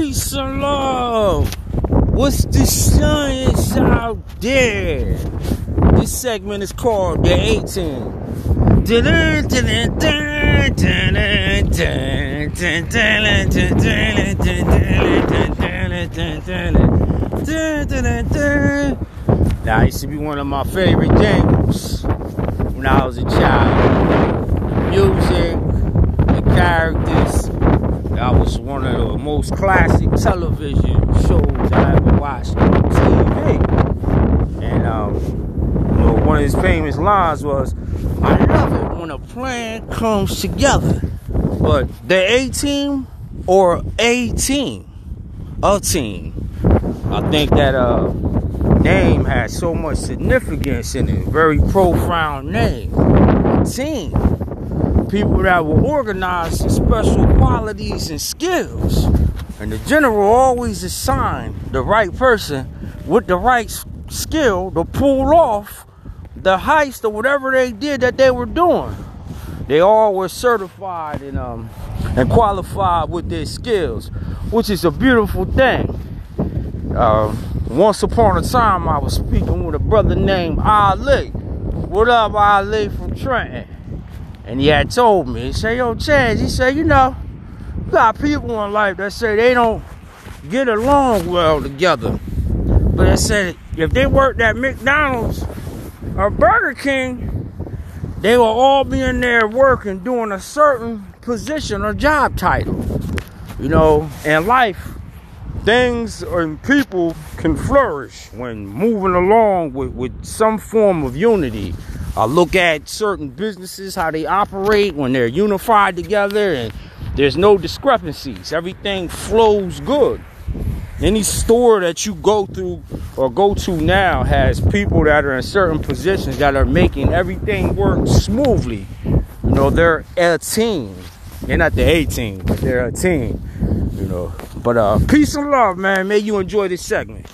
Peace and love. What's the science out there? This segment is called The A-Team. Now, it used to be one of my favorite jingles when I was a child. Music, the characters. That was one of most classic television shows I ever watched on TV. And, um, you know, one of his famous lines was, I love it when a plan comes together. But the A team or a team, a team. I think that uh, name has so much significance in it. Very profound name. Team. People that were organized in special qualities and skills. And the general always assigned the right person with the right skill to pull off the heist or whatever they did that they were doing. They all were certified and um and qualified with their skills, which is a beautiful thing. Uh, once upon a time, I was speaking with a brother named Ali. What up, Ali from Trenton? And he had told me, he said, Yo, Chance, he said, you know, you got people in life that say they don't get along well together. But I said if they worked at McDonald's or Burger King, they will all be in there working, doing a certain position or job title. You know, in life, things and people can flourish when moving along with, with some form of unity. I look at certain businesses, how they operate when they're unified together and there's no discrepancies. Everything flows good. Any store that you go through or go to now has people that are in certain positions that are making everything work smoothly. You know, they're a team. They're not the A team, but they're a team. You know. But uh peace and love, man. May you enjoy this segment.